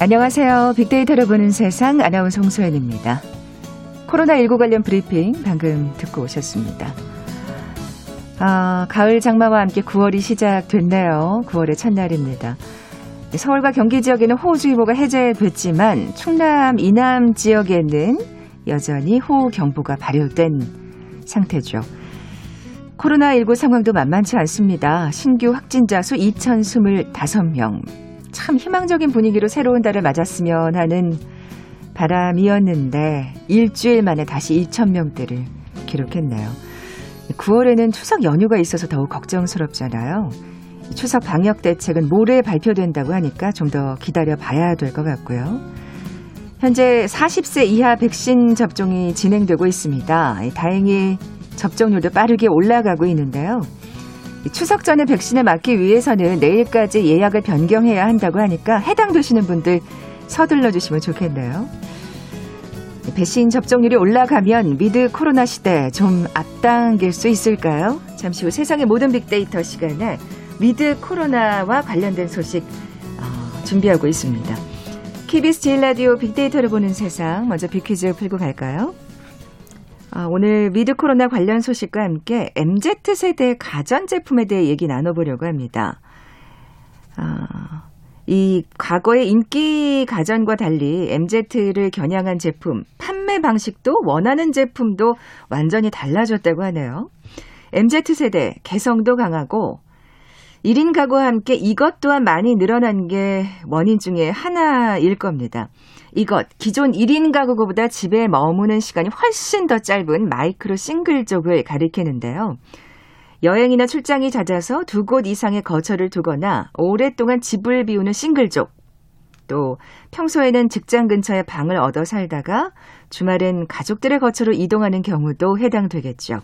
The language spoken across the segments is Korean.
안녕하세요. 빅데이터를 보는 세상 아나운서 홍소연입니다. 코로나19 관련 브리핑 방금 듣고 오셨습니다. 아, 가을 장마와 함께 9월이 시작됐네요. 9월의 첫날입니다. 서울과 경기 지역에는 호우주의보가 해제됐지만 충남, 이남 지역에는 여전히 호우경보가 발효된 상태죠. 코로나19 상황도 만만치 않습니다. 신규 확진자 수 2,025명. 참 희망적인 분위기로 새로운 달을 맞았으면 하는 바람이었는데 일주일 만에 다시 2,000명대를 기록했네요. 9월에는 추석 연휴가 있어서 더욱 걱정스럽잖아요. 추석 방역 대책은 모레 발표된다고 하니까 좀 더 기다려 봐야 될 것 같고요. 현재 40세 이하 백신 접종이 진행되고 있습니다. 다행히 접종률도 빠르게 올라가고 있는데요. 추석 전에 백신을 맞기 위해서는 내일까지 예약을 변경해야 한다고 하니까 해당되시는 분들 서둘러 주시면 좋겠네요. 백신 접종률이 올라가면 with 코로나 시대 좀 앞당길 수 있을까요? 잠시 후 세상의 모든 빅데이터 시간에 with 코로나와 관련된 소식 어, 준비하고 있습니다. KBS 제일 라디오 빅데이터를 보는 세상 먼저 빅퀴즈 풀고 갈까요? 아, 오늘 with 코로나 관련 소식과 함께 MZ세대 가전 제품에 대해 얘기 나눠보려고 합니다. 아, 이 과거의 인기 가전과 달리 MZ를 겨냥한 제품, 판매 방식도 원하는 제품도 완전히 달라졌다고 하네요. MZ세대 개성도 강하고 1인 가구와 함께 이것 또한 많이 늘어난 게 원인 중에 하나일 겁니다. 이것, 기존 1인 가구보다 집에 머무는 시간이 훨씬 더 짧은 마이크로 싱글족을 가리키는데요. 여행이나 출장이 잦아서 두 곳 이상의 거처를 두거나 오랫동안 집을 비우는 싱글족. 또 평소에는 직장 근처에 방을 얻어 살다가 주말엔 가족들의 거처로 이동하는 경우도 해당되겠죠.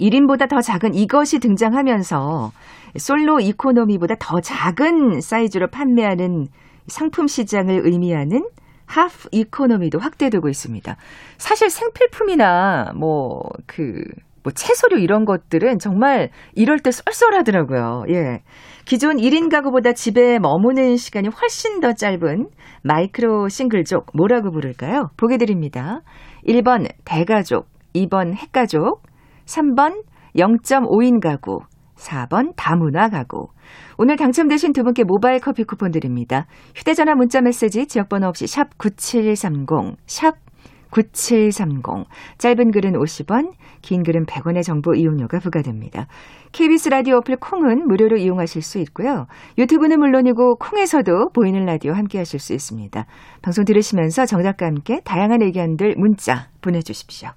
1인보다 더 작은 이것이 등장하면서 솔로 이코노미보다 더 작은 사이즈로 판매하는 상품 시장을 의미하는 하프 이코노미도 확대되고 있습니다. 사실 생필품이나 뭐그 뭐 채소류 이런 것들은 정말 이럴 때 쏠쏠하더라고요. 예. 기존 1인 가구보다 집에 머무는 시간이 훨씬 더 짧은 마이크로 싱글족 뭐라고 부를까요? 보게 드립니다. 1번 대가족, 2번 핵가족, 3번 0.5인 가구, 4번 다문화 가구. 오늘 당첨되신 두 분께 모바일 커피 쿠폰 드립니다. 휴대전화 문자 메시지 지역번호 없이 샵 9730, 샵 9730. 짧은 글은 50원, 긴 글은 100원의 정보 이용료가 부과됩니다. KBS 라디오 어플 콩은 무료로 이용하실 수 있고요. 유튜브는 물론이고 콩에서도 보이는 라디오 함께 하실 수 있습니다. 방송 들으시면서 정답과 함께 다양한 의견들 문자 보내주십시오.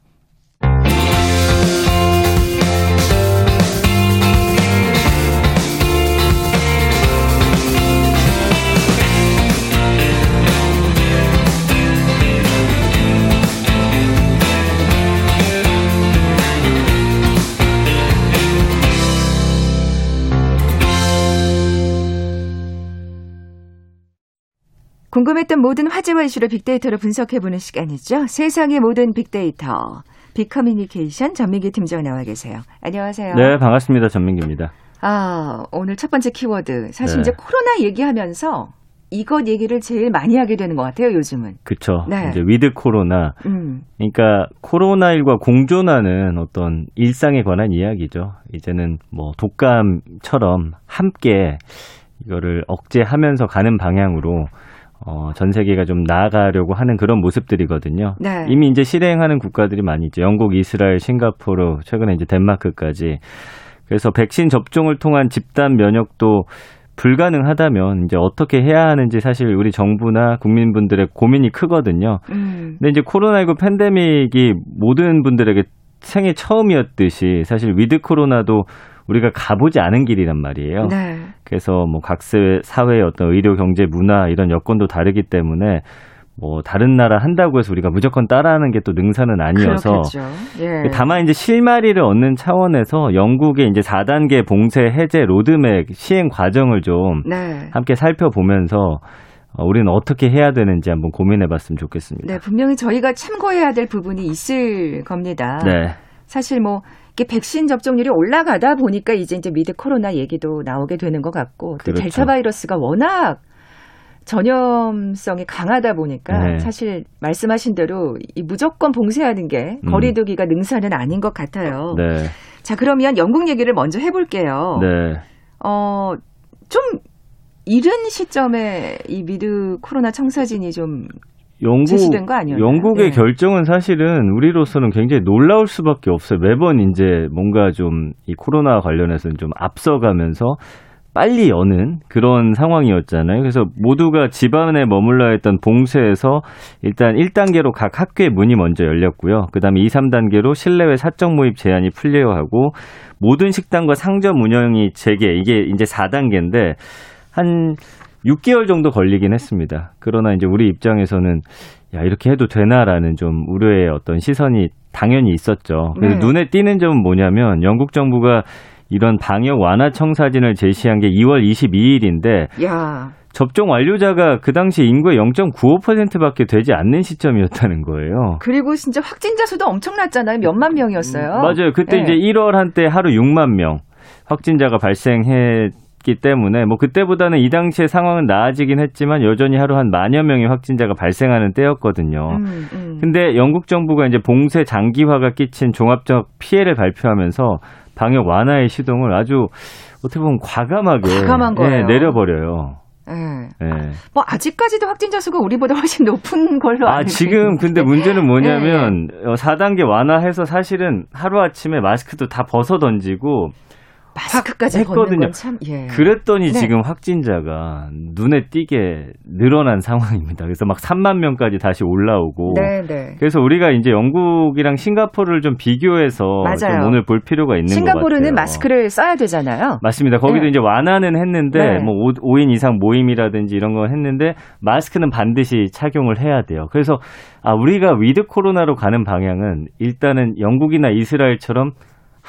궁금했던 모든 화제와 이슈를 빅데이터로 분석해보는 시간이죠. 세상의 모든 빅데이터. 빅커뮤니케이션 전민기 팀장 나와 계세요. 안녕하세요. 네, 반갑습니다. 전민기입니다. 아, 오늘 첫 번째 키워드. 사실 네. 이제 코로나 얘기하면서 이것 얘기를 제일 많이 하게 되는 것 같아요, 요즘은. 그렇죠. 네. 이제 with 코로나. 음. 그러니까 코로나19과 공존하는 어떤 일상에 관한 이야기죠. 이제는 뭐 독감처럼 함께 이거를 억제하면서 가는 방향으로 어, 전 세계가 좀 나아가려고 하는 그런 모습들이거든요. 네. 이미 이제 실행하는 국가들이 많이 있죠. 영국, 이스라엘, 싱가포르, 최근에 이제 덴마크까지. 그래서 백신 접종을 통한 집단 면역도 불가능하다면 이제 어떻게 해야 하는지 사실 우리 정부나 국민분들의 고민이 크거든요. 음. 근데 이제 코로나19 팬데믹이 모든 분들에게 생애 처음이었듯이 사실 with 코로나도 우리가 가보지 않은 길이란 말이에요. 네. 그래서 뭐 각 사회의 어떤 의료, 경제, 문화 이런 여건도 다르기 때문에 뭐 다른 나라 한다고 해서 우리가 무조건 따라하는 게 또 능사는 아니어서 예. 다만 이제 실마리를 얻는 차원에서 영국의 이제 4단계 봉쇄 해제 로드맵 시행 과정을 좀 네. 함께 살펴보면서 어, 우리는 어떻게 해야 되는지 한번 고민해 봤으면 좋겠습니다. 네, 분명히 저희가 참고해야 될 부분이 있을 겁니다. 네. 사실 뭐 이게 백신 접종률이 올라가다 보니까 이제 이제 미드 코로나 얘기도 나오게 되는 것 같고 또 그렇죠. 델타 바이러스가 워낙 전염성이 강하다 보니까 네. 사실 말씀하신 대로 이 무조건 봉쇄하는 게 음. 거리두기가 능사는 아닌 것 같아요. 네. 자, 그러면 영국 얘기를 먼저 해볼게요. 네. 어, 좀 이른 시점에 이 미드 코로나 청사진이 좀 영국? 영국의 예. 결정은 사실은 우리로서는 굉장히 놀라울 수밖에 없어요. 매번 이제 뭔가 좀 이 코로나 관련해서는 좀 앞서가면서 빨리 여는 그런 상황이었잖아요. 그래서 모두가 집안에 머물러 있던 봉쇄에서 일단 1단계로 각 학교의 문이 먼저 열렸고요. 그다음에 2, 3단계로 실내외 사적 모임 제한이 풀려야 하고 모든 식당과 상점 운영이 재개 이게 이제 4단계인데 한 6개월 정도 걸리긴 했습니다. 그러나 이제 우리 입장에서는 야, 이렇게 해도 되나라는 좀 우려의 어떤 시선이 당연히 있었죠. 그래서 네. 눈에 띄는 점은 뭐냐면 영국 정부가 이런 방역 완화 청사진을 제시한 게 2월 22일인데 야, 접종 완료자가 그 당시 인구의 0.95%밖에 되지 않는 시점이었다는 거예요. 그리고 진짜 확진자 수도 엄청났잖아요. 몇만 명이었어요. 맞아요. 그때 예. 이제 1월 한때 하루 6만 명 확진자가 발생 했기 때문에 뭐 그때보다는 이 당시의 상황은 나아지긴 했지만 여전히 하루 한 만여 명의 확진자가 발생하는 때였거든요. 음, 음. 근데 영국 정부가 이제 봉쇄 장기화가 끼친 종합적 피해를 발표하면서 방역 완화의 시동을 아주 어떻게 보면 과감하게 거예요. 내려버려요. 예. 예. 뭐 아직까지도 확진자 수가 우리보다 훨씬 높은 걸로 아, 지금 근데. 문제는 네, 뭐냐면 어 4단계 완화해서 사실은 하루 아침에 마스크도 다 벗어 던지고 마스크까지 했거든요. 건참 예. 그랬더니 네. 지금 확진자가 눈에 띄게 늘어난 상황입니다. 그래서 막 3만 명까지 다시 올라오고 네, 네. 그래서 우리가 이제 영국이랑 싱가포르를 좀 비교해서. 좀 오늘 볼 필요가 있는 것 같아요. 싱가포르는 마스크를 써야 되잖아요. 맞습니다. 거기도 네. 이제 완화는 했는데 네. 뭐 5, 인 이상 모임이라든지 이런 거 했는데 마스크는 반드시 착용을 해야 돼요. 그래서 아 우리가 with 코로나로 가는 방향은 일단은 영국이나 이스라엘처럼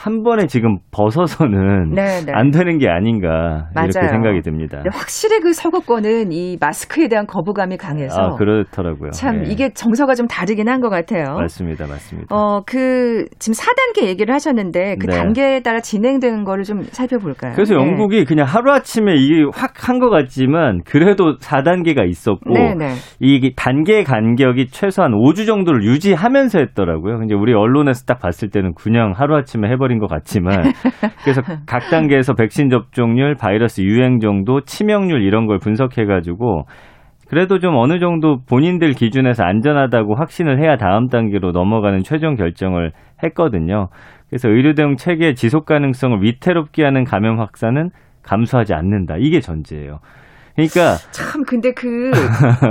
한 번에 지금 벗어서는 네, 네. 안 되는 게 아닌가 이렇게 맞아요. 생각이 듭니다. 확실히 그 서구권은 이 마스크에 대한 거부감이 강해서 아 그렇더라고요. 참 예. 이게 정서가 좀 다르긴 한 것 같아요. 맞습니다, 맞습니다. 어, 그, 지금 4단계 얘기를 하셨는데 그 네. 단계에 따라 진행된 거를 좀 살펴볼까요? 그래서 네. 영국이 그냥 하루 아침에 이게 확 한 것 같지만 그래도 4단계가 있었고 네, 네. 이 단계 간격이 최소한 5주 정도를 유지하면서 했더라고요. 근데 우리 언론에서 딱 봤을 때는 그냥 하루 아침에 해버린 것 같지만 그래서 각 단계에서 백신 접종률, 바이러스 유행 정도, 치명률 이런 걸 분석해가지고 그래도 좀 어느 정도 본인들 기준에서 안전하다고 확신을 해야 다음 단계로 넘어가는 최종 결정을 했거든요. 그래서 의료 대응 체계의 지속 가능성을 위태롭게 하는 감염 확산은 감소하지 않는다. 이게 전제예요. 그러니까 참, 근데 그,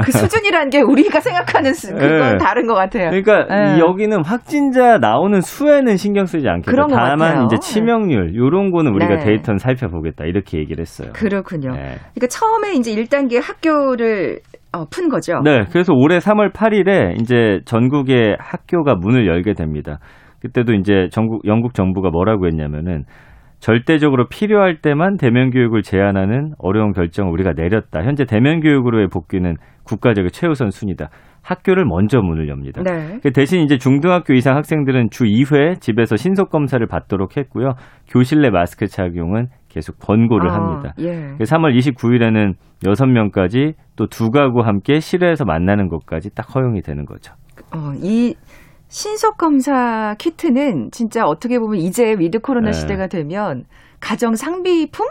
그 수준이라는 게 우리가 생각하는 수, 그건 네. 다른 것 같아요. 그러니까 네. 이 여기는 확진자 나오는 수에는 신경 쓰지 것 다만 같아요. 이제 치명률 요런 거는 우리가 네. 데이터는 살펴보겠다 이렇게 얘기를 했어요. 그렇군요. 네. 그러니까 처음에 이제 1단계 학교를 어, 푼 거죠. 네, 그래서 올해 3월 8일에 이제 전국의 학교가 문을 열게 됩니다. 그때도 이제 전국 영국 정부가 뭐라고 했냐면은 절대적으로 필요할 때만 대면 교육을 제한하는 어려운 결정을 우리가 내렸다. 현재 대면 교육으로의 복귀는 국가적인 최우선 순위다. 학교를 먼저 문을 엽니다. 네. 그 대신 이제 중등학교 이상 학생들은 주 2회 집에서 신속 검사를 받도록 했고요. 교실 내 마스크 착용은 계속 권고를 아, 합니다. 예. 3월 29일에는 6명까지 또 두 가구 함께 실외에서 만나는 것까지 딱 허용이 되는 거죠. 어, 이 신속 검사 키트는 진짜 어떻게 보면 이제 with 코로나 네. 시대가 되면 가정 상비품이.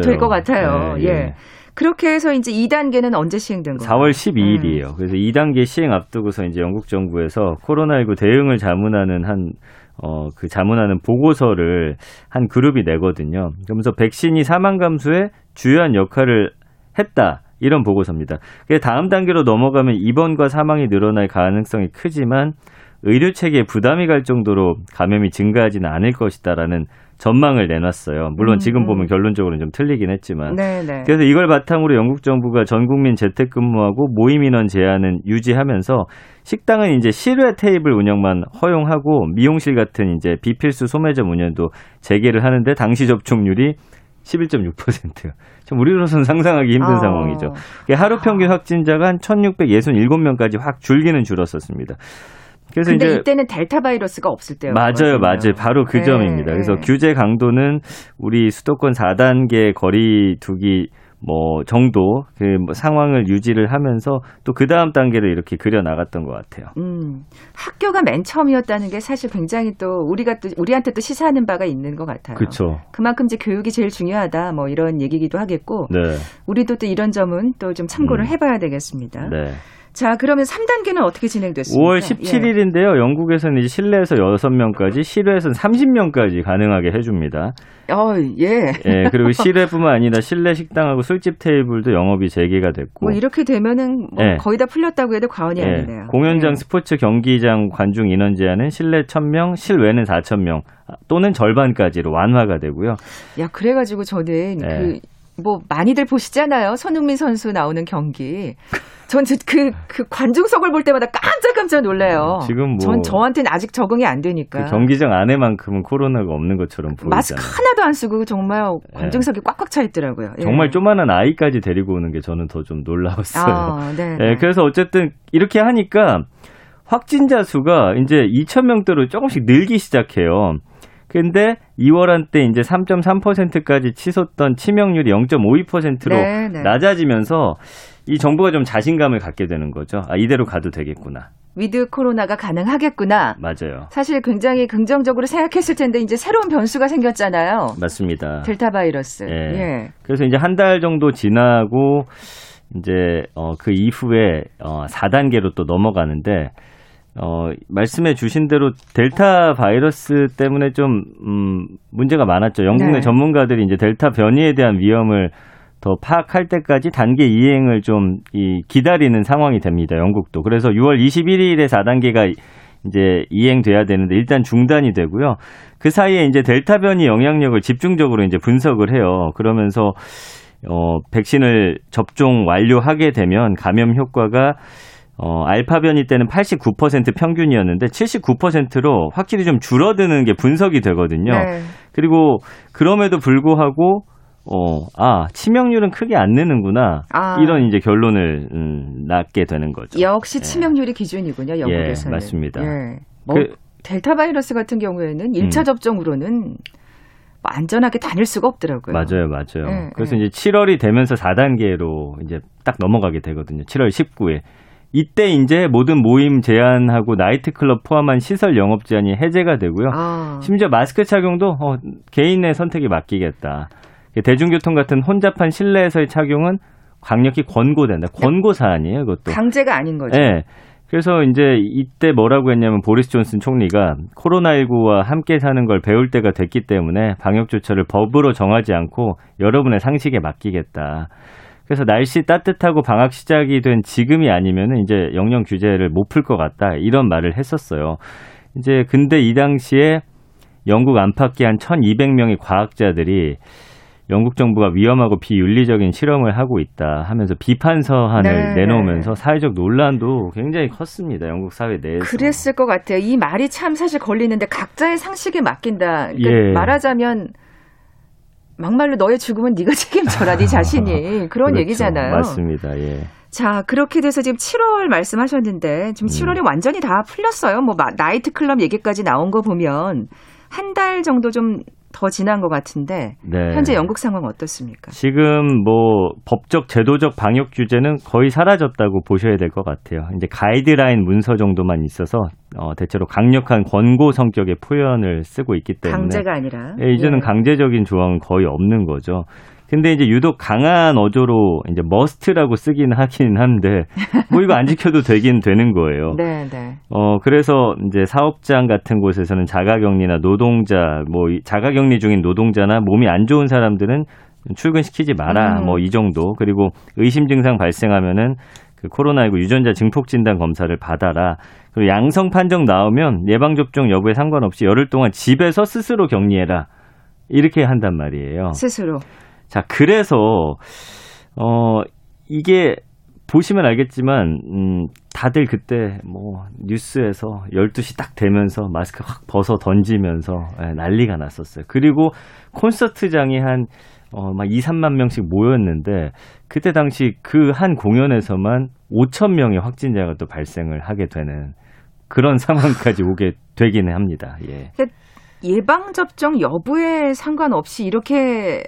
될 것 같아요. 네, 예. 그렇게 해서 이제 2단계는 언제 시행된 거예요? 4월 12일이에요. 그래서 2단계 시행 앞두고서 이제 영국 정부에서 코로나19 대응을 자문하는 한 어, 그 자문하는 보고서를 한 그룹이 내거든요. 그러면서 백신이 사망 감소에 주요한 역할을 했다. 이런 보고서입니다. 그게 다음 단계로 넘어가면 입원과 사망이 늘어날 가능성이 크지만 의료 체계에 부담이 갈 정도로 감염이 증가하지는 않을 것이다라는 전망을 내놨어요. 물론 지금 음. 보면 결론적으로는 좀 틀리긴 했지만. 네, 네. 그래서 이걸 바탕으로 영국 정부가 전 국민 재택근무하고 모임 인원 제한은 유지하면서 식당은 이제 실외 테이블 운영만 허용하고 미용실 같은 이제 비필수 소매점 운영도 재개를 하는데 당시 접촉률이 11.6%. 참 우리로서는 상상하기 힘든 아. 상황이죠. 하루 평균 확진자가 한 1,667명까지 확 줄기는 줄었었습니다. 그래서 근데 이제 이때는 델타 바이러스가 없을 때요. 맞아요, 맞아요. 바로 그 네, 점입니다. 그래서 네. 규제 강도는 우리 수도권 4단계 거리 두기 뭐 정도 그뭐 상황을 유지를 하면서 또 그 다음 단계를 이렇게 그려 나갔던 것 같아요. 음, 학교가 맨 처음이었다는 게 사실 굉장히 또 우리가 또 우리한테 또 시사하는 바가 있는 것 같아요. 그렇죠. 그만큼 이제 교육이 제일 중요하다 뭐 이런 얘기기도 하겠고 네. 우리도 또 이런 점은 또 좀 참고를 음. 해봐야 되겠습니다. 네. 자, 그러면 3단계는 어떻게 진행됐습니까? 5월 17일인데요. 영국에서는 이제 실내에서 6명까지, 실외에서는 30명까지 가능하게 해줍니다. 예. 어, 예. 예, 그리고 실외뿐만 아니라 실내 식당하고 술집 테이블도 영업이 재개가 됐고. 뭐 이렇게 되면은 뭐 예. 거의 다 풀렸다고 해도 과언이 예, 아니네요. 공연장, 예. 스포츠 경기장 관중 인원 제한은 실내 1000명, 실외는 4000명 또는 절반까지로 완화가 되고요. 야, 그래가지고 저는 예. 그, 뭐, 많이들 보시잖아요. 손흥민 선수 나오는 경기. 전 그, 그 관중석을 볼 때마다 깜짝깜짝 놀래요. 지금 뭐- 전 저한테는 아직 적응이 안 되니까. 그 경기장 안에만큼은 코로나가 없는 것처럼 보이잖아요. 마스크 하나도 안 쓰고 정말 관중석이 꽉꽉 차 있더라고요. 예. 정말 조만한 아이까지 데리고 오는 게 저는 더 좀 놀라웠어요. 아, 네. 예, 그래서 어쨌든 이렇게 하니까 확진자 수가 이제 2,000명대로 조금씩 늘기 시작해요. 근데 2월 한때 이제 3.3%까지 치솟던 치명률이 0.52%로 네, 네. 낮아지면서 이 정부가 좀 자신감을 갖게 되는 거죠. 아, 이대로 가도 되겠구나. with 코로나가 가능하겠구나. 맞아요. 사실 굉장히 긍정적으로 생각했을 텐데 이제 새로운 변수가 생겼잖아요. 맞습니다. 델타 바이러스. 예. 예. 그래서 이제 한 달 정도 지나고 이제 어, 그 이후에 어, 4단계로 또 넘어가는데 어, 말씀해 주신 대로 델타 바이러스 때문에 좀 음, 문제가 많았죠. 영국 내 네. 전문가들이 이제 델타 변이에 대한 위험을 더 파악할 때까지 단계 이행을 좀 이 기다리는 상황이 됩니다. 영국도. 그래서 6월 21일에 4단계가 이제 이행돼야 되는데 일단 중단이 되고요. 그 사이에 이제 델타 변이 영향력을 집중적으로 이제 분석을 해요. 그러면서 어 백신을 접종 완료하게 되면 감염 효과가 어 알파 변이 때는 89% 평균이었는데 79%로 확실히 좀 줄어드는 게 분석이 되거든요. 네. 그리고 그럼에도 불구하고 어, 아, 치명률은 크게 안 느는구나. 아. 이런 이제 결론을 음, 낳게 되는 거죠. 역시 치명률이 기준이군요, 영국에서는. 예, 맞습니다. 예. 뭐 그- 델타 바이러스 같은 경우에는 1차 음. 접종으로는 뭐 안전하게 다닐 수가 없더라고요. 맞아요, 맞아요. 예, 그래서 예. 이제 7월이 되면서 4단계로 이제 딱 넘어가게 되거든요. 7월 19일. 이때 이제 모든 모임 제한하고 나이트클럽 포함한 시설 영업 제한이 해제가 되고요. 아. 심지어 마스크 착용도 어, 개인의 선택이 맡기겠다. 대중교통 같은 혼잡한 실내에서의 착용은 강력히 권고된다. 권고 사안이에요, 그것도. 강제가 아닌 거죠. 예. 그래서 이제 이때 뭐라고 했냐면 보리스 존슨 총리가 코로나19와 함께 사는 걸 배울 때가 됐기 때문에 방역 조처를 법으로 정하지 않고 여러분의 상식에 맡기겠다. 그래서 날씨 따뜻하고 방학 시작이 된 지금이 아니면은 이제 영영 규제를 못 풀 것 같다. 이런 말을 했었어요. 이제 근데 이 당시에 영국 안팎의 한 1200명의 과학자들이 영국 정부가 위험하고 비윤리적인 실험을 하고 있다 하면서 비판 서한을 네. 내놓으면서 사회적 논란도 굉장히 컸습니다. 영국 사회 내에서. 그랬을 것 같아요. 이 말이 참 사실 걸리는데 각자의 상식에 맡긴다. 그러니까 예. 말하자면 막말로 너의 죽음은 네가 책임져라 네 자신이 그런 그렇죠. 얘기잖아요. 맞습니다. 예. 자 그렇게 돼서 지금 7월 말씀하셨는데 지금 7월이 완전히 다 풀렸어요. 뭐 마- 나이트 클럽 얘기까지 나온 거 보면 한 달 정도 좀 더 지난 것 같은데 네. 현재 영국 상황 어떻습니까? 지금 뭐 법적 제도적 방역 규제는 거의 사라졌다고 보셔야 될 것 같아요. 이제 가이드라인 문서 정도만 있어서 어, 대체로 강력한 권고 성격의 표현을 쓰고 있기 때문에 강제가 아니라 예, 이제는 예. 강제적인 조항은 거의 없는 거죠. 근데 이제 유독 강한 어조로 이제 머스트라고 쓰긴 하긴 한데 뭐 이거 안 지켜도 되긴 되는 거예요. 네, 네. 어 그래서 이제 사업장 같은 곳에서는 자가격리나 노동자 뭐 이- 자가격리 중인 노동자나 몸이 안 좋은 사람들은 출근시키지 마라 음. 뭐이 정도 그리고 의심 증상 발생하면은 그 코로나19 유전자 증폭 진단 검사를 받아라. 그리고 양성 판정 나오면 예방 접종 여부에 상관없이 열흘 동안 집에서 스스로 격리해라. 이렇게 한단 말이에요. 스스로 자, 그래서 어 이게 보시면 알겠지만 음 다들 그때 뭐 뉴스에서 12시 딱 되면서 마스크 확 벗어 던지면서 예, 난리가 났었어요. 그리고 콘서트장이 한 어, 막 2, 3만 명씩 모였는데, 그때 당시 그 한 공연에서만 5천 명의 확진자가 또 발생을 하게 되는 그런 상황까지 오게 되기는 합니다. 예. 예방 접종 여부에 상관없이 이렇게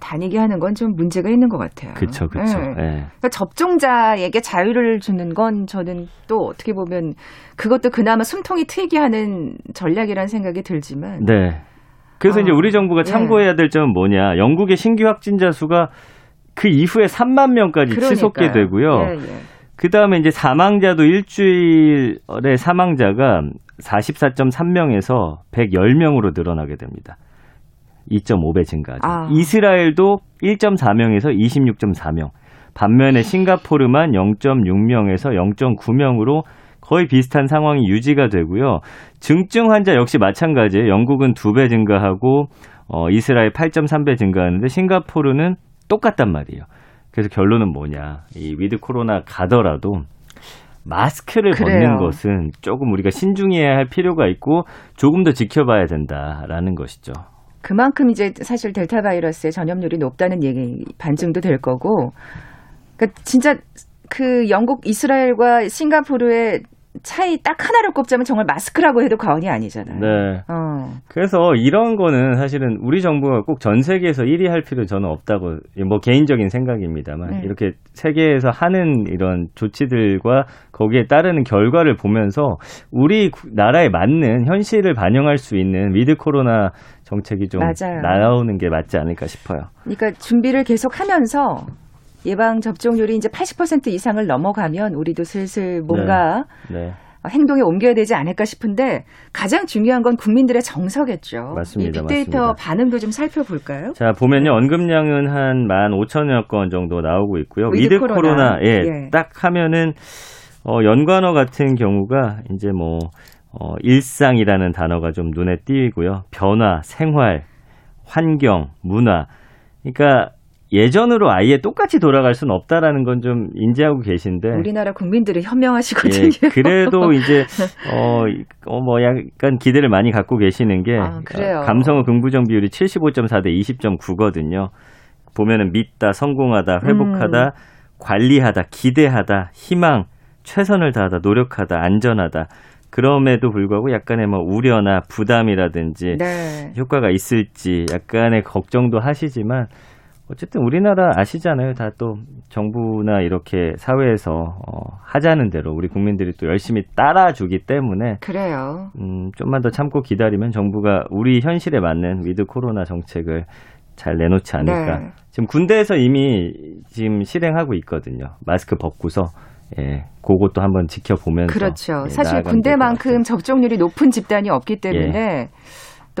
다니게 하는 건 좀 문제가 있는 것 같아요. 그렇죠, 그렇죠. 네. 예. 그러니까 접종자에게 자유를 주는 건 저는 또 어떻게 보면 그것도 그나마 숨통이 트이게 하는 전략이라는 생각이 들지만 네. 그래서 어, 이제 우리 정부가 예. 참고해야 될 점은 뭐냐? 영국의 신규 확진자 수가 그 이후에 3만 명까지 그러니까요. 치솟게 되고요. 예, 예. 그 다음에 이제 사망자도 일주일에 사망자가 44.3명에서 110명으로 늘어나게 됩니다. 2.5배 증가하죠. 아. 이스라엘도 1.4명에서 26.4명. 반면에 싱가포르만 0.6명에서 0.9명으로 거의 비슷한 상황이 유지가 되고요. 증증 환자 역시 마찬가지예요. 영국은 2배 증가하고 어, 이스라엘 8.3배 증가하는데 싱가포르는 똑같단 말이에요. 그래서 결론은 뭐냐. 이 with 코로나 가더라도 마스크를 그래요. 벗는 것은 조금 우리가 신중해야 할 필요가 있고 조금 더 지켜봐야 된다라는 것이죠. 그만큼 이제 사실 델타 바이러스의 전염률이 높다는 얘기 반증도 될 거고, 그러니까 진짜 그 영국, 이스라엘과 싱가포르의 차이 딱 하나를 꼽자면 정말 마스크라고 해도 과언이 아니잖아요. 네. 어. 그래서 이런 거는 사실은 우리 정부가 꼭 전 세계에서 1위 할 필요 저는 없다고 뭐 개인적인 생각입니다만 네. 이렇게 세계에서 하는 이런 조치들과 거기에 따르는 결과를 보면서 우리 구- 나라에 맞는 현실을 반영할 수 있는 위드 코로나 정책이 좀 맞아요. 나오는 게 맞지 않을까 싶어요. 그러니까 준비를 계속 하면서 예방 접종률이 이제 80% 이상을 넘어가면 우리도 슬슬 뭔가 네. 행동에 옮겨야 되지 않을까 싶은데 가장 중요한 건 국민들의 정서겠죠. 맞습니다. 이 빅데이터 맞습니다. 반응도 좀 살펴볼까요? 자, 보면요. 언급량은 한 15,000여 건 정도 나오고 있고요. 위드 위드 코로나. 코로나, 예, 예. 딱 하면은, 어, 연관어 같은 경우가 이제 뭐, 어, 일상이라는 단어가 좀 눈에 띄고요. 변화, 생활, 환경, 문화. 그러니까 예전으로 아예 똑같이 돌아갈 수는 없다라는 건 좀 인지하고 계신데. 우리나라 국민들이 현명하시거든요. 예, 그래도 이제 어, 이- 어, 뭐 약간 기대를 많이 갖고 계시는 게 아, 그래요? 어, 감성어 긍부정 비율이 75.4 대 20.9거든요. 보면은 믿다, 성공하다, 회복하다, 음. 관리하다, 기대하다, 희망, 최선을 다하다, 노력하다, 안전하다. 그럼에도 불구하고 약간의 뭐 우려나 부담이라든지 네. 효과가 있을지 약간의 걱정도 하시지만 어쨌든 우리나라 아시잖아요. 다 또 정부나 이렇게 사회에서 어, 하자는 대로 우리 국민들이 또 열심히 따라주기 때문에 그래요. 음, 좀만 더 참고 기다리면 정부가 우리 현실에 맞는 위드 코로나 정책을 잘 내놓지 않을까. 네. 지금 군대에서 이미 지금 실행하고 있거든요. 마스크 벗고서 예, 그것도 한번 지켜보면서 그렇죠. 예, 사실 군대만큼. 접종률이 높은 집단이 없기 때문에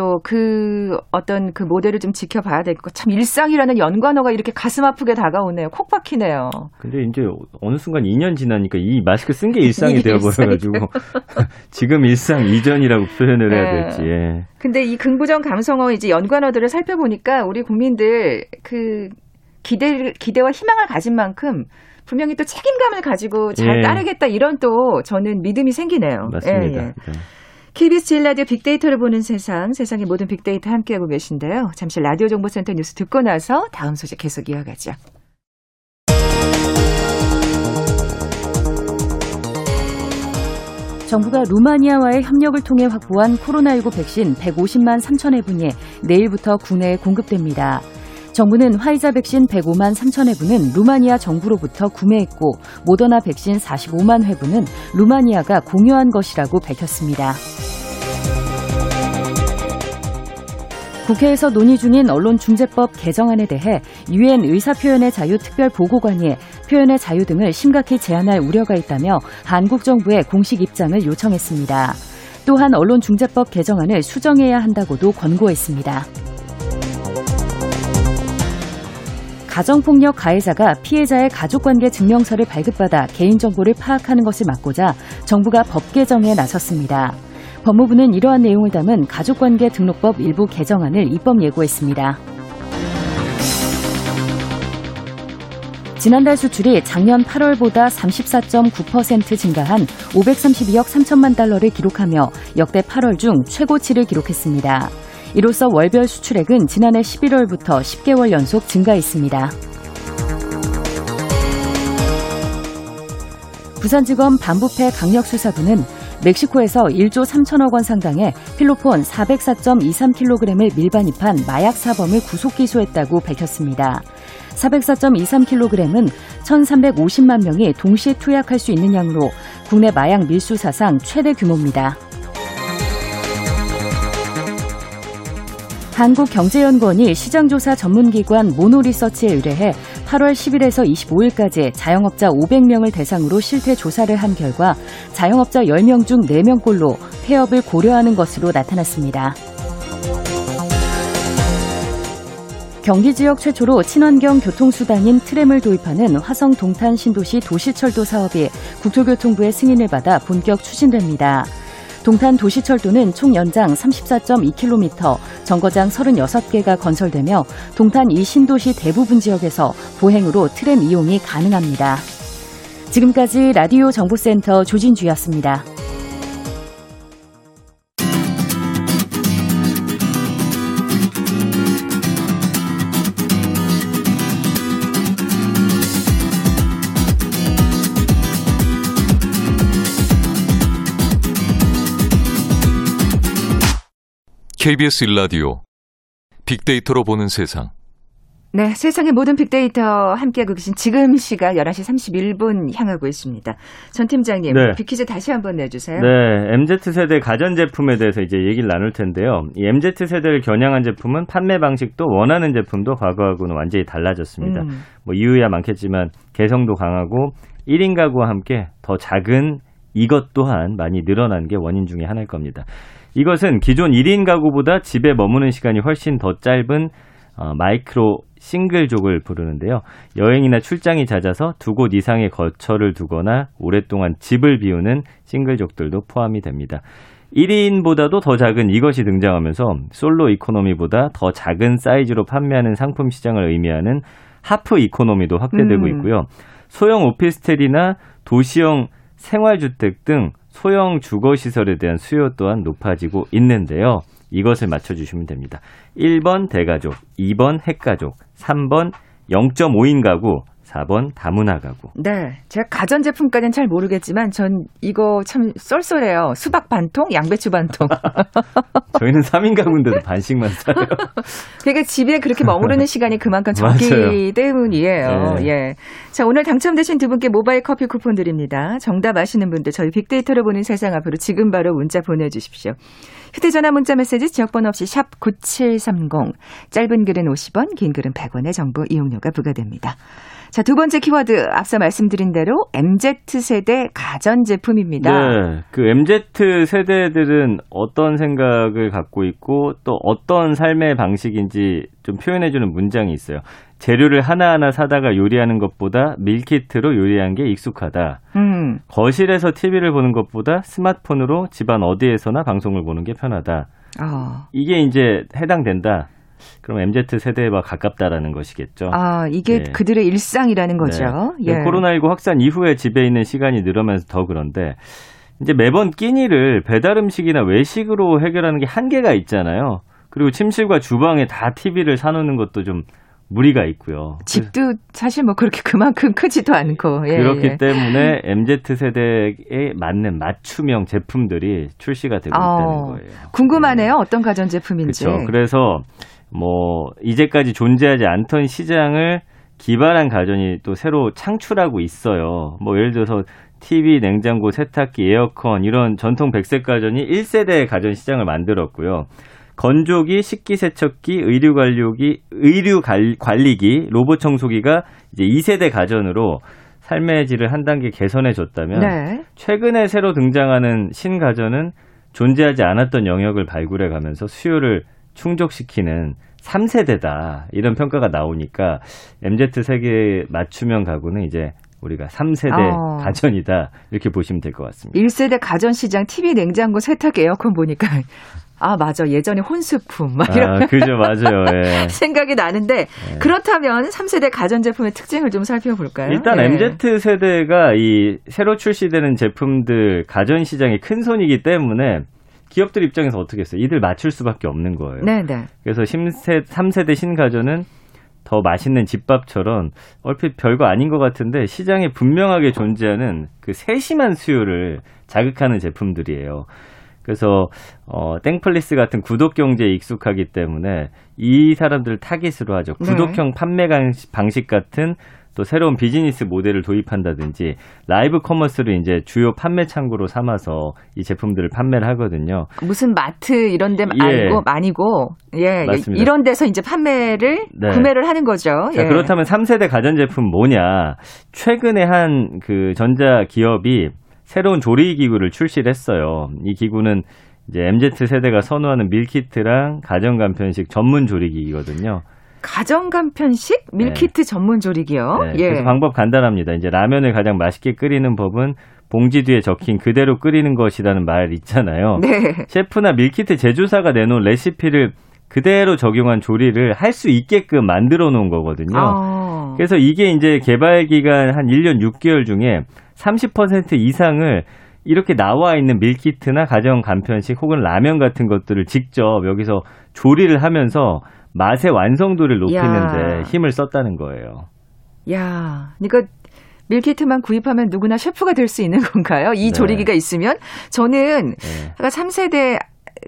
또 그 어떤 그 모델을 좀 지켜봐야 될 것. 참 일상이라는 연관어가 이렇게 가슴 아프게 다가오네요. 콕 박히네요. 근데 이제 어느 순간 2년 지나니까 이 마스크 쓴 게 일상이 되어버려가지고 지금 일상 이전이라고 표현을 해야 네. 될지. 예. 근데 이 긍부정 감성어 이제 연관어들을 살펴보니까 우리 국민들 그 기대 기대와 희망을 가진 만큼 분명히 또 책임감을 가지고 잘 예. 따르겠다 이런 또 저는 믿음이 생기네요. 맞습니다. 예, 예. 네. KBS 제일 라디오 빅데이터를 보는 세상, 세상의 모든 빅데이터 함께하고 계신데요. 잠시 라디오 정보센터 뉴스 듣고 나서 다음 소식 계속 이어가죠. 정부가 루마니아와의 협력을 통해 확보한 코로나19 백신 150만 3천 회 분이 내일부터 국내에 공급됩니다. 정부는 화이자 백신 105만 3천 회분은 루마니아 정부로부터 구매했고 모더나 백신 45만 회분은 루마니아가 공유한 것이라고 밝혔습니다. 국회에서 논의 중인 언론중재법 개정안에 대해 유엔 의사표현의 자유 특별 보고관이 표현의 자유 등을 심각히 제한할 우려가 있다며 한국 정부의 공식 입장을 요청했습니다. 또한 언론중재법 개정안을 수정해야 한다고도 권고했습니다. 가정폭력 가해자가 피해자의 가족관계 증명서를 발급받아 개인정보를 파악하는 것을 막고자 정부가 법 개정에 나섰습니다. 법무부는 이러한 내용을 담은 가족관계 등록법 일부 개정안을 입법 예고했습니다. 지난달 수출이 작년 8월보다 34.9% 증가한 532억 3천만 달러를 기록하며 역대 8월 중 최고치를 기록했습니다. 이로써 월별 수출액은 지난해 11월부터 10개월 연속 증가했습니다. 부산지검 반부패 강력수사부는 멕시코에서 1조 3천억 원 상당의 필로폰 404.23kg을 밀반입한 마약 사범을 구속 기소했다고 밝혔습니다. 404.23kg은 1,350만 명이 동시에 투약할 수 있는 양으로 국내 마약 밀수 사상 최대 규모입니다. 한국경제연구원이 시장조사 전문기관 모노리서치에 의뢰해 8월 10일에서 25일까지 자영업자 500명을 대상으로 실태 조사를 한 결과 자영업자 10명 중 4명꼴로 폐업을 고려하는 것으로 나타났습니다. 경기 지역 최초로 친환경 교통수단인 트램을 도입하는 화성 동탄 신도시 도시철도 사업이 국토교통부의 승인을 받아 본격 추진됩니다. 동탄 도시철도는 총 연장 34.2km, 정거장 36개가 건설되며 동탄 이 신도시 대부분 지역에서 보행으로 트램 이용이 가능합니다. 지금까지 라디오 정보센터 조진주였습니다. KBS 일라디오 빅데이터로 보는 세상. 네, 세상의 모든 빅데이터 함께하고 계신 지금 시각 11시 31분 향하고 있습니다. 전 팀장님, 네. 빅퀴즈 다시 한번 내주세요. 네, MZ세대 가전제품에 대해서 이제 얘기를 나눌 텐데요. 이 MZ세대를 겨냥한 제품은 판매 방식도 원하는 제품도 과거하고는 완전히 달라졌습니다. 음. 뭐 이유야 많겠지만 개성도 강하고 1인 가구와 함께 더 작은 이것 또한 많이 늘어난 게 원인 중에 하나일 겁니다. 이것은 기존 1인 가구보다 집에 머무는 시간이 훨씬 더 짧은 어, 마이크로 싱글족을 부르는데요. 여행이나 출장이 잦아서 두 곳 이상의 거처를 두거나 오랫동안 집을 비우는 싱글족들도 포함이 됩니다. 1인보다도 더 작은 이것이 등장하면서 솔로 이코노미보다 더 작은 사이즈로 판매하는 상품 시장을 의미하는 하프 이코노미도 확대되고 음. 있고요. 소형 오피스텔이나 도시형 생활주택 등 소형 주거 시설에 대한 수요 또한 높아지고 있는데요. 이것을 맞춰 주시면 됩니다. 1번 대가족, 2번 핵가족, 3번 0.5인 가구, 4번 다문화 가구. 네, 제가 가전 제품까지는 잘 모르겠지만 전 이거 참 쏠쏠해요. 수박 반통, 양배추 반통. 저희는 3인 가구인데도 반씩만 사요. 그러니까 집에 그렇게 머무르는 시간이 그만큼. 적기 때문이에요. 네. 예. 자, 오늘 당첨되신 두 분께 모바일 커피 쿠폰 드립니다. 정답 아시는 분들 저희 빅데이터를 보는 세상 앞으로 지금 바로 문자 보내 주십시오. 휴대전화 문자 메시지 지역번호 없이 샵 9730. 짧은 글은 50원, 긴 글은 100원의 정보 이용료가 부과됩니다. 자, 두 번째 키워드 앞서 말씀드린 대로 MZ세대 가전 제품입니다. 네, 그 MZ 세대들은 어떤 생각을 갖고 있고 또 어떤 삶의 방식인지 좀 표현해주는 문장이 있어요. 재료를 하나하나 사다가 요리하는 것보다 밀키트로 요리한 게 익숙하다. 음, 거실에서 TV를 보는 것보다 스마트폰으로 집안 어디에서나 방송을 보는 게 편하다. 어. 이게 이제 해당된다. 그럼 MZ 세대와 가깝다라는 것이겠죠. 아, 이게 네. 그들의 일상이라는 거죠. 네. 예. 코로나19 확산 이후에 집에 있는 시간이 늘어나면서 더 그런데 이제 매번 끼니를 배달 음식이나 외식으로 해결하는 게 한계가 있잖아요. 그리고 침실과 주방에 다 TV를 사놓는 것도 좀 무리가 있고요. 집도 사실 뭐 그렇게 그만큼 크지도 않고. 예, 그렇기 예. 때문에 MZ 세대에 맞는 맞춤형 제품들이 출시가 되고 아, 있다는 거예요. 궁금하네요. 어떤 가전 제품인지. 그렇죠. 그래서 뭐 이제까지 존재하지 않던 시장을 기반한 가전이 또 새로 창출하고 있어요. 뭐 예를 들어서 TV, 냉장고, 세탁기, 에어컨 이런 전통 백색 가전이 1세대 가전 시장을 만들었고요. 건조기, 식기세척기, 의류 관리기, 의류 관- 관리기, 로봇 청소기가 이제 2세대 가전으로 삶의 질을 한 단계 개선해 줬다면 네. 최근에 새로 등장하는 신가전은 존재하지 않았던 영역을 발굴해 가면서 수요를 충족시키는 3세대다. 이런 평가가 나오니까 MZ 세계 맞춤형 가구는 이제 우리가 3세대 어. 가전이다. 이렇게 보시면 될 것 같습니다. 1세대 가전 시장 TV, 냉장고, 세탁기, 에어컨 보니까 아, 맞아. 예전에 혼수품 막 이런 아, 그죠. 맞아요. 예. 생각이 나는데 그렇다면 3세대 가전제품의 특징을 좀 살펴볼까요? 일단 예. MZ 세대가 이 새로 출시되는 제품들 가전 시장의 큰 손이기 때문에 기업들 입장에서 어떻게 했어요? 이들 맞출 수밖에 없는 거예요. 네, 네. 그래서 3세, 3세대 신가전은 더 맛있는 집밥처럼 얼핏 별거 아닌 것 같은데 시장에 분명하게 존재하는 그 세심한 수요를 자극하는 제품들이에요. 그래서 어 땡플릭스 같은 구독 경제에 익숙하기 때문에 이 사람들을 타깃으로 하죠. 네. 구독형 판매 강- 방식 같은 또 새로운 비즈니스 모델을 도입한다든지 라이브 커머스를 이제 주요 판매 창구로 삼아서 이 제품들을 판매를 하거든요. 무슨 마트 이런 데 예. 아니고 아니고 예, 예, 맞습니다. 이런 데서 이제 판매를 네. 구매를 하는 거죠. 자, 예. 그렇다면 3세대 가전제품 뭐냐? 최근에 한 그 전자 기업이 새로운 조리 기구를 출시를 했어요. 이 기구는 이제 MZ 세대가 선호하는 밀키트랑 가정 간편식 전문 조리기기거든요. 가정 간편식 밀키트 전문 조리기요. 네, 예. 그래서 방법 간단합니다. 이제 라면을 가장 맛있게 끓이는 법은 봉지 뒤에 적힌 그대로 끓이는 것이라는 말 있잖아요. 네. 셰프나 밀키트 제조사가 내놓은 레시피를 그대로 적용한 조리를 할 수 있게끔 만들어 놓은 거거든요. 아. 그래서 이게 이제 개발 기간 한 1년 6개월 중에 30% 이상을 이렇게 나와 있는 밀키트나 가정 간편식 혹은 라면 같은 것들을 직접 여기서 조리를 하면서 맛의 완성도를 높이는데 야. 힘을 썼다는 거예요. 야, 그러니까 밀키트만 구입하면 누구나 셰프가 될 수 있는 건가요? 이 네. 조리기가 있으면 저는 네. 아까 3세대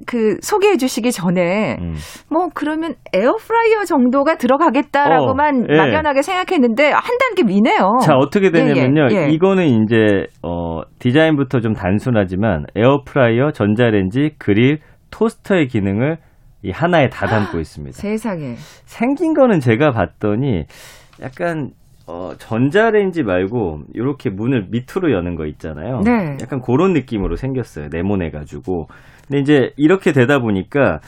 그 소개해 주시기 전에 음. 뭐 그러면 에어프라이어 정도가 들어가겠다라고만 어, 예. 막연하게 생각했는데 한 단계 위네요. 자, 어떻게 되냐면요. 예, 예, 예. 이거는 이제, 어, 디자인부터 좀 단순하지만 에어프라이어, 전자레인지, 그릴, 토스터의 기능을 이 하나에 다 담고 있습니다. 세상에. 생긴 거는 제가 봤더니 약간 어, 전자레인지 말고 이렇게 문을 밑으로 여는 거 있잖아요. 네. 약간 그런 느낌으로 생겼어요. 네모내 가지고. 근데 이제 이렇게 되다 보니까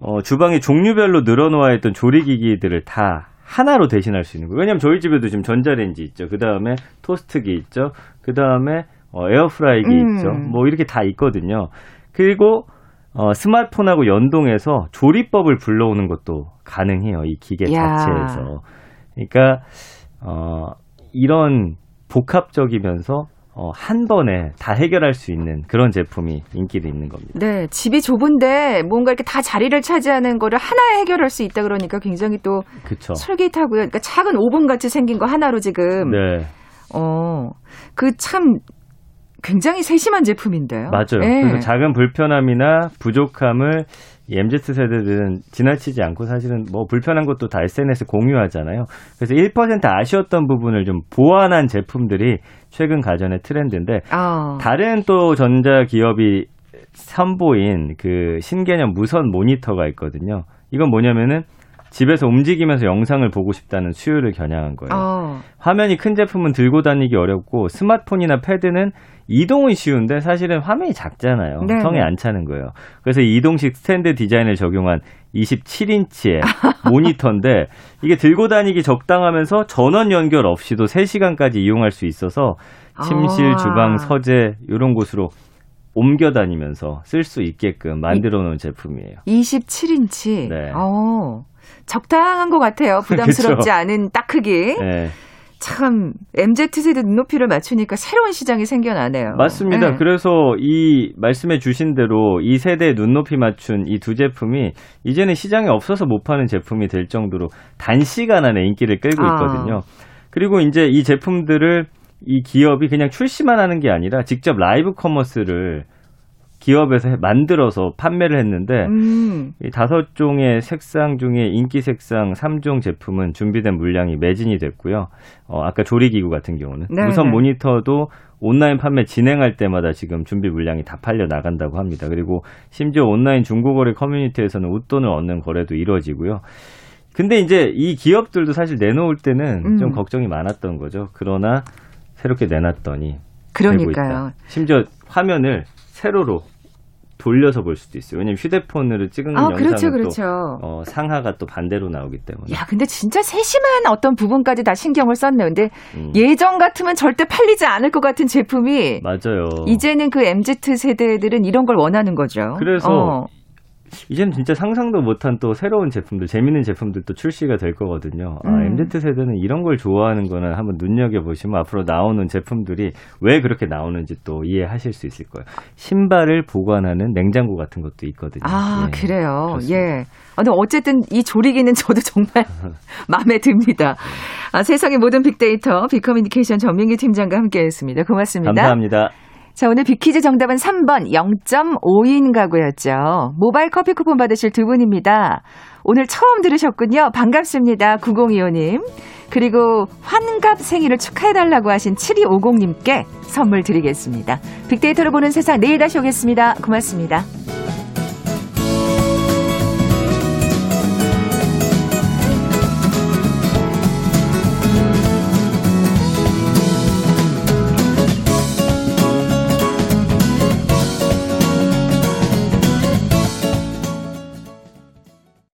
어, 주방에 종류별로 늘어놓아 있던 조리기기들을 다 하나로 대신할 수 있는 거예요. 왜냐면 저희 집에도 지금 전자레인지 있죠. 그 다음에 토스트기 있죠. 그 다음에 어, 에어프라이기 음. 있죠. 뭐 이렇게 다 있거든요. 그리고 어, 스마트폰하고 연동해서 조리법을 불러오는 것도 가능해요. 이 기계 야. 자체에서. 그러니까 어, 이런 복합적이면서 어, 한 번에 다 해결할 수 있는 그런 제품이 인기를 있는 겁니다. 네, 집이 좁은데 뭔가 이렇게 다 자리를 차지하는 거를 하나에 해결할 수 있다 그러니까 굉장히 또 그렇죠. 솔깃하고요. 그러니까 작은 오븐 같이 생긴 거 하나로 지금 네, 어, 그 참 굉장히 세심한 제품인데요. 맞아요. 예. 그래서 작은 불편함이나 부족함을 이 MZ 세대들은 지나치지 않고 사실은 뭐 불편한 것도 다 SNS 공유하잖아요. 그래서 1% 아쉬웠던 부분을 좀 보완한 제품들이 최근 가전의 트렌드인데 아, 다른 또 전자 기업이 선보인 그 신개념 무선 모니터가 있거든요. 이건 뭐냐면은 집에서 움직이면서 영상을 보고 싶다는 수요를 겨냥한 거예요. 어, 화면이 큰 제품은 들고 다니기 어렵고 스마트폰이나 패드는 이동은 쉬운데 사실은 화면이 작잖아요. 네. 성에 안 차는 거예요. 그래서 이 이동식 스탠드 디자인을 적용한 27인치의 모니터인데 이게 들고 다니기 적당하면서 전원 연결 없이도 3시간까지 이용할 수 있어서 침실, 아. 주방, 서재 이런 곳으로 옮겨 다니면서 쓸 수 있게끔 만들어 놓은 제품이에요. 27인치. 네. 어, 적당한 것 같아요. 부담스럽지 그쵸. 않은 딱 크기. 네. 참 MZ세대 눈높이를 맞추니까 새로운 시장이 생겨나네요. 맞습니다. 네. 그래서 이 말씀해 주신 대로 이 세대의 눈높이 맞춘 이 두 제품이 이제는 시장에 없어서 못 파는 제품이 될 정도로 단시간 안에 인기를 끌고 아. 있거든요. 그리고 이제 이 제품들을 이 기업이 그냥 출시만 하는 게 아니라 직접 라이브 커머스를 기업에서 해- 만들어서 판매를 했는데 음, 이 다섯 종의 색상 중에 인기 색상 3종 제품은 준비된 물량이 매진이 됐고요. 어, 아까 조리기구 같은 경우는 네, 무선 네. 모니터도 온라인 판매 진행할 때마다 지금 준비 물량이 다 팔려 나간다고 합니다. 그리고 심지어 온라인 중고거래 커뮤니티에서는 웃돈을 얻는 거래도 이루어지고요. 근데 이제 이 기업들도 사실 내놓을 때는 음. 좀 걱정이 많았던 거죠. 그러나 새롭게 내놨더니 그러니까요. 있다. 심지어 화면을 세로로 돌려서 볼 수도 있어요. 왜냐면 휴대폰으로 찍은 아, 영상은 그렇죠, 또 그렇죠. 어, 상하가 또 반대로 나오기 때문에. 야, 근데 진짜 세심한 어떤 부분까지 다 신경을 썼네. 근데 음, 예전 같으면 절대 팔리지 않을 것 같은 제품이 맞아요. 이제는 그 MZ 세대들은 이런 걸 원하는 거죠. 그래서 어. 이제는 진짜 상상도 못한 또 새로운 제품들, 재밌는 제품들 또 출시가 될 거거든요. 아, 음. MZ 세대는 이런 걸 좋아하는 거는 한번 눈여겨 보시면 앞으로 나오는 제품들이 왜 그렇게 나오는지 또 이해하실 수 있을 거예요. 신발을 보관하는 냉장고 같은 것도 있거든요. 아, 예. 그래요. 그렇습니다. 예. 아, 근데 어쨌든 이 조리기는 저도 정말 마음에 듭니다. 아, 세상의 모든 빅데이터 빅커뮤니케이션 전민기 팀장과 함께 했습니다. 고맙습니다. 감사합니다. 자, 오늘 빅퀴즈 정답은 3번 0.5인 가구였죠. 모바일 커피 쿠폰 받으실 두 분입니다. 오늘 처음 들으셨군요. 반갑습니다. 9025님. 그리고 환갑 생일을 축하해달라고 하신 7250님께 선물 드리겠습니다. 빅데이터로 보는 세상 내일 다시 오겠습니다. 고맙습니다.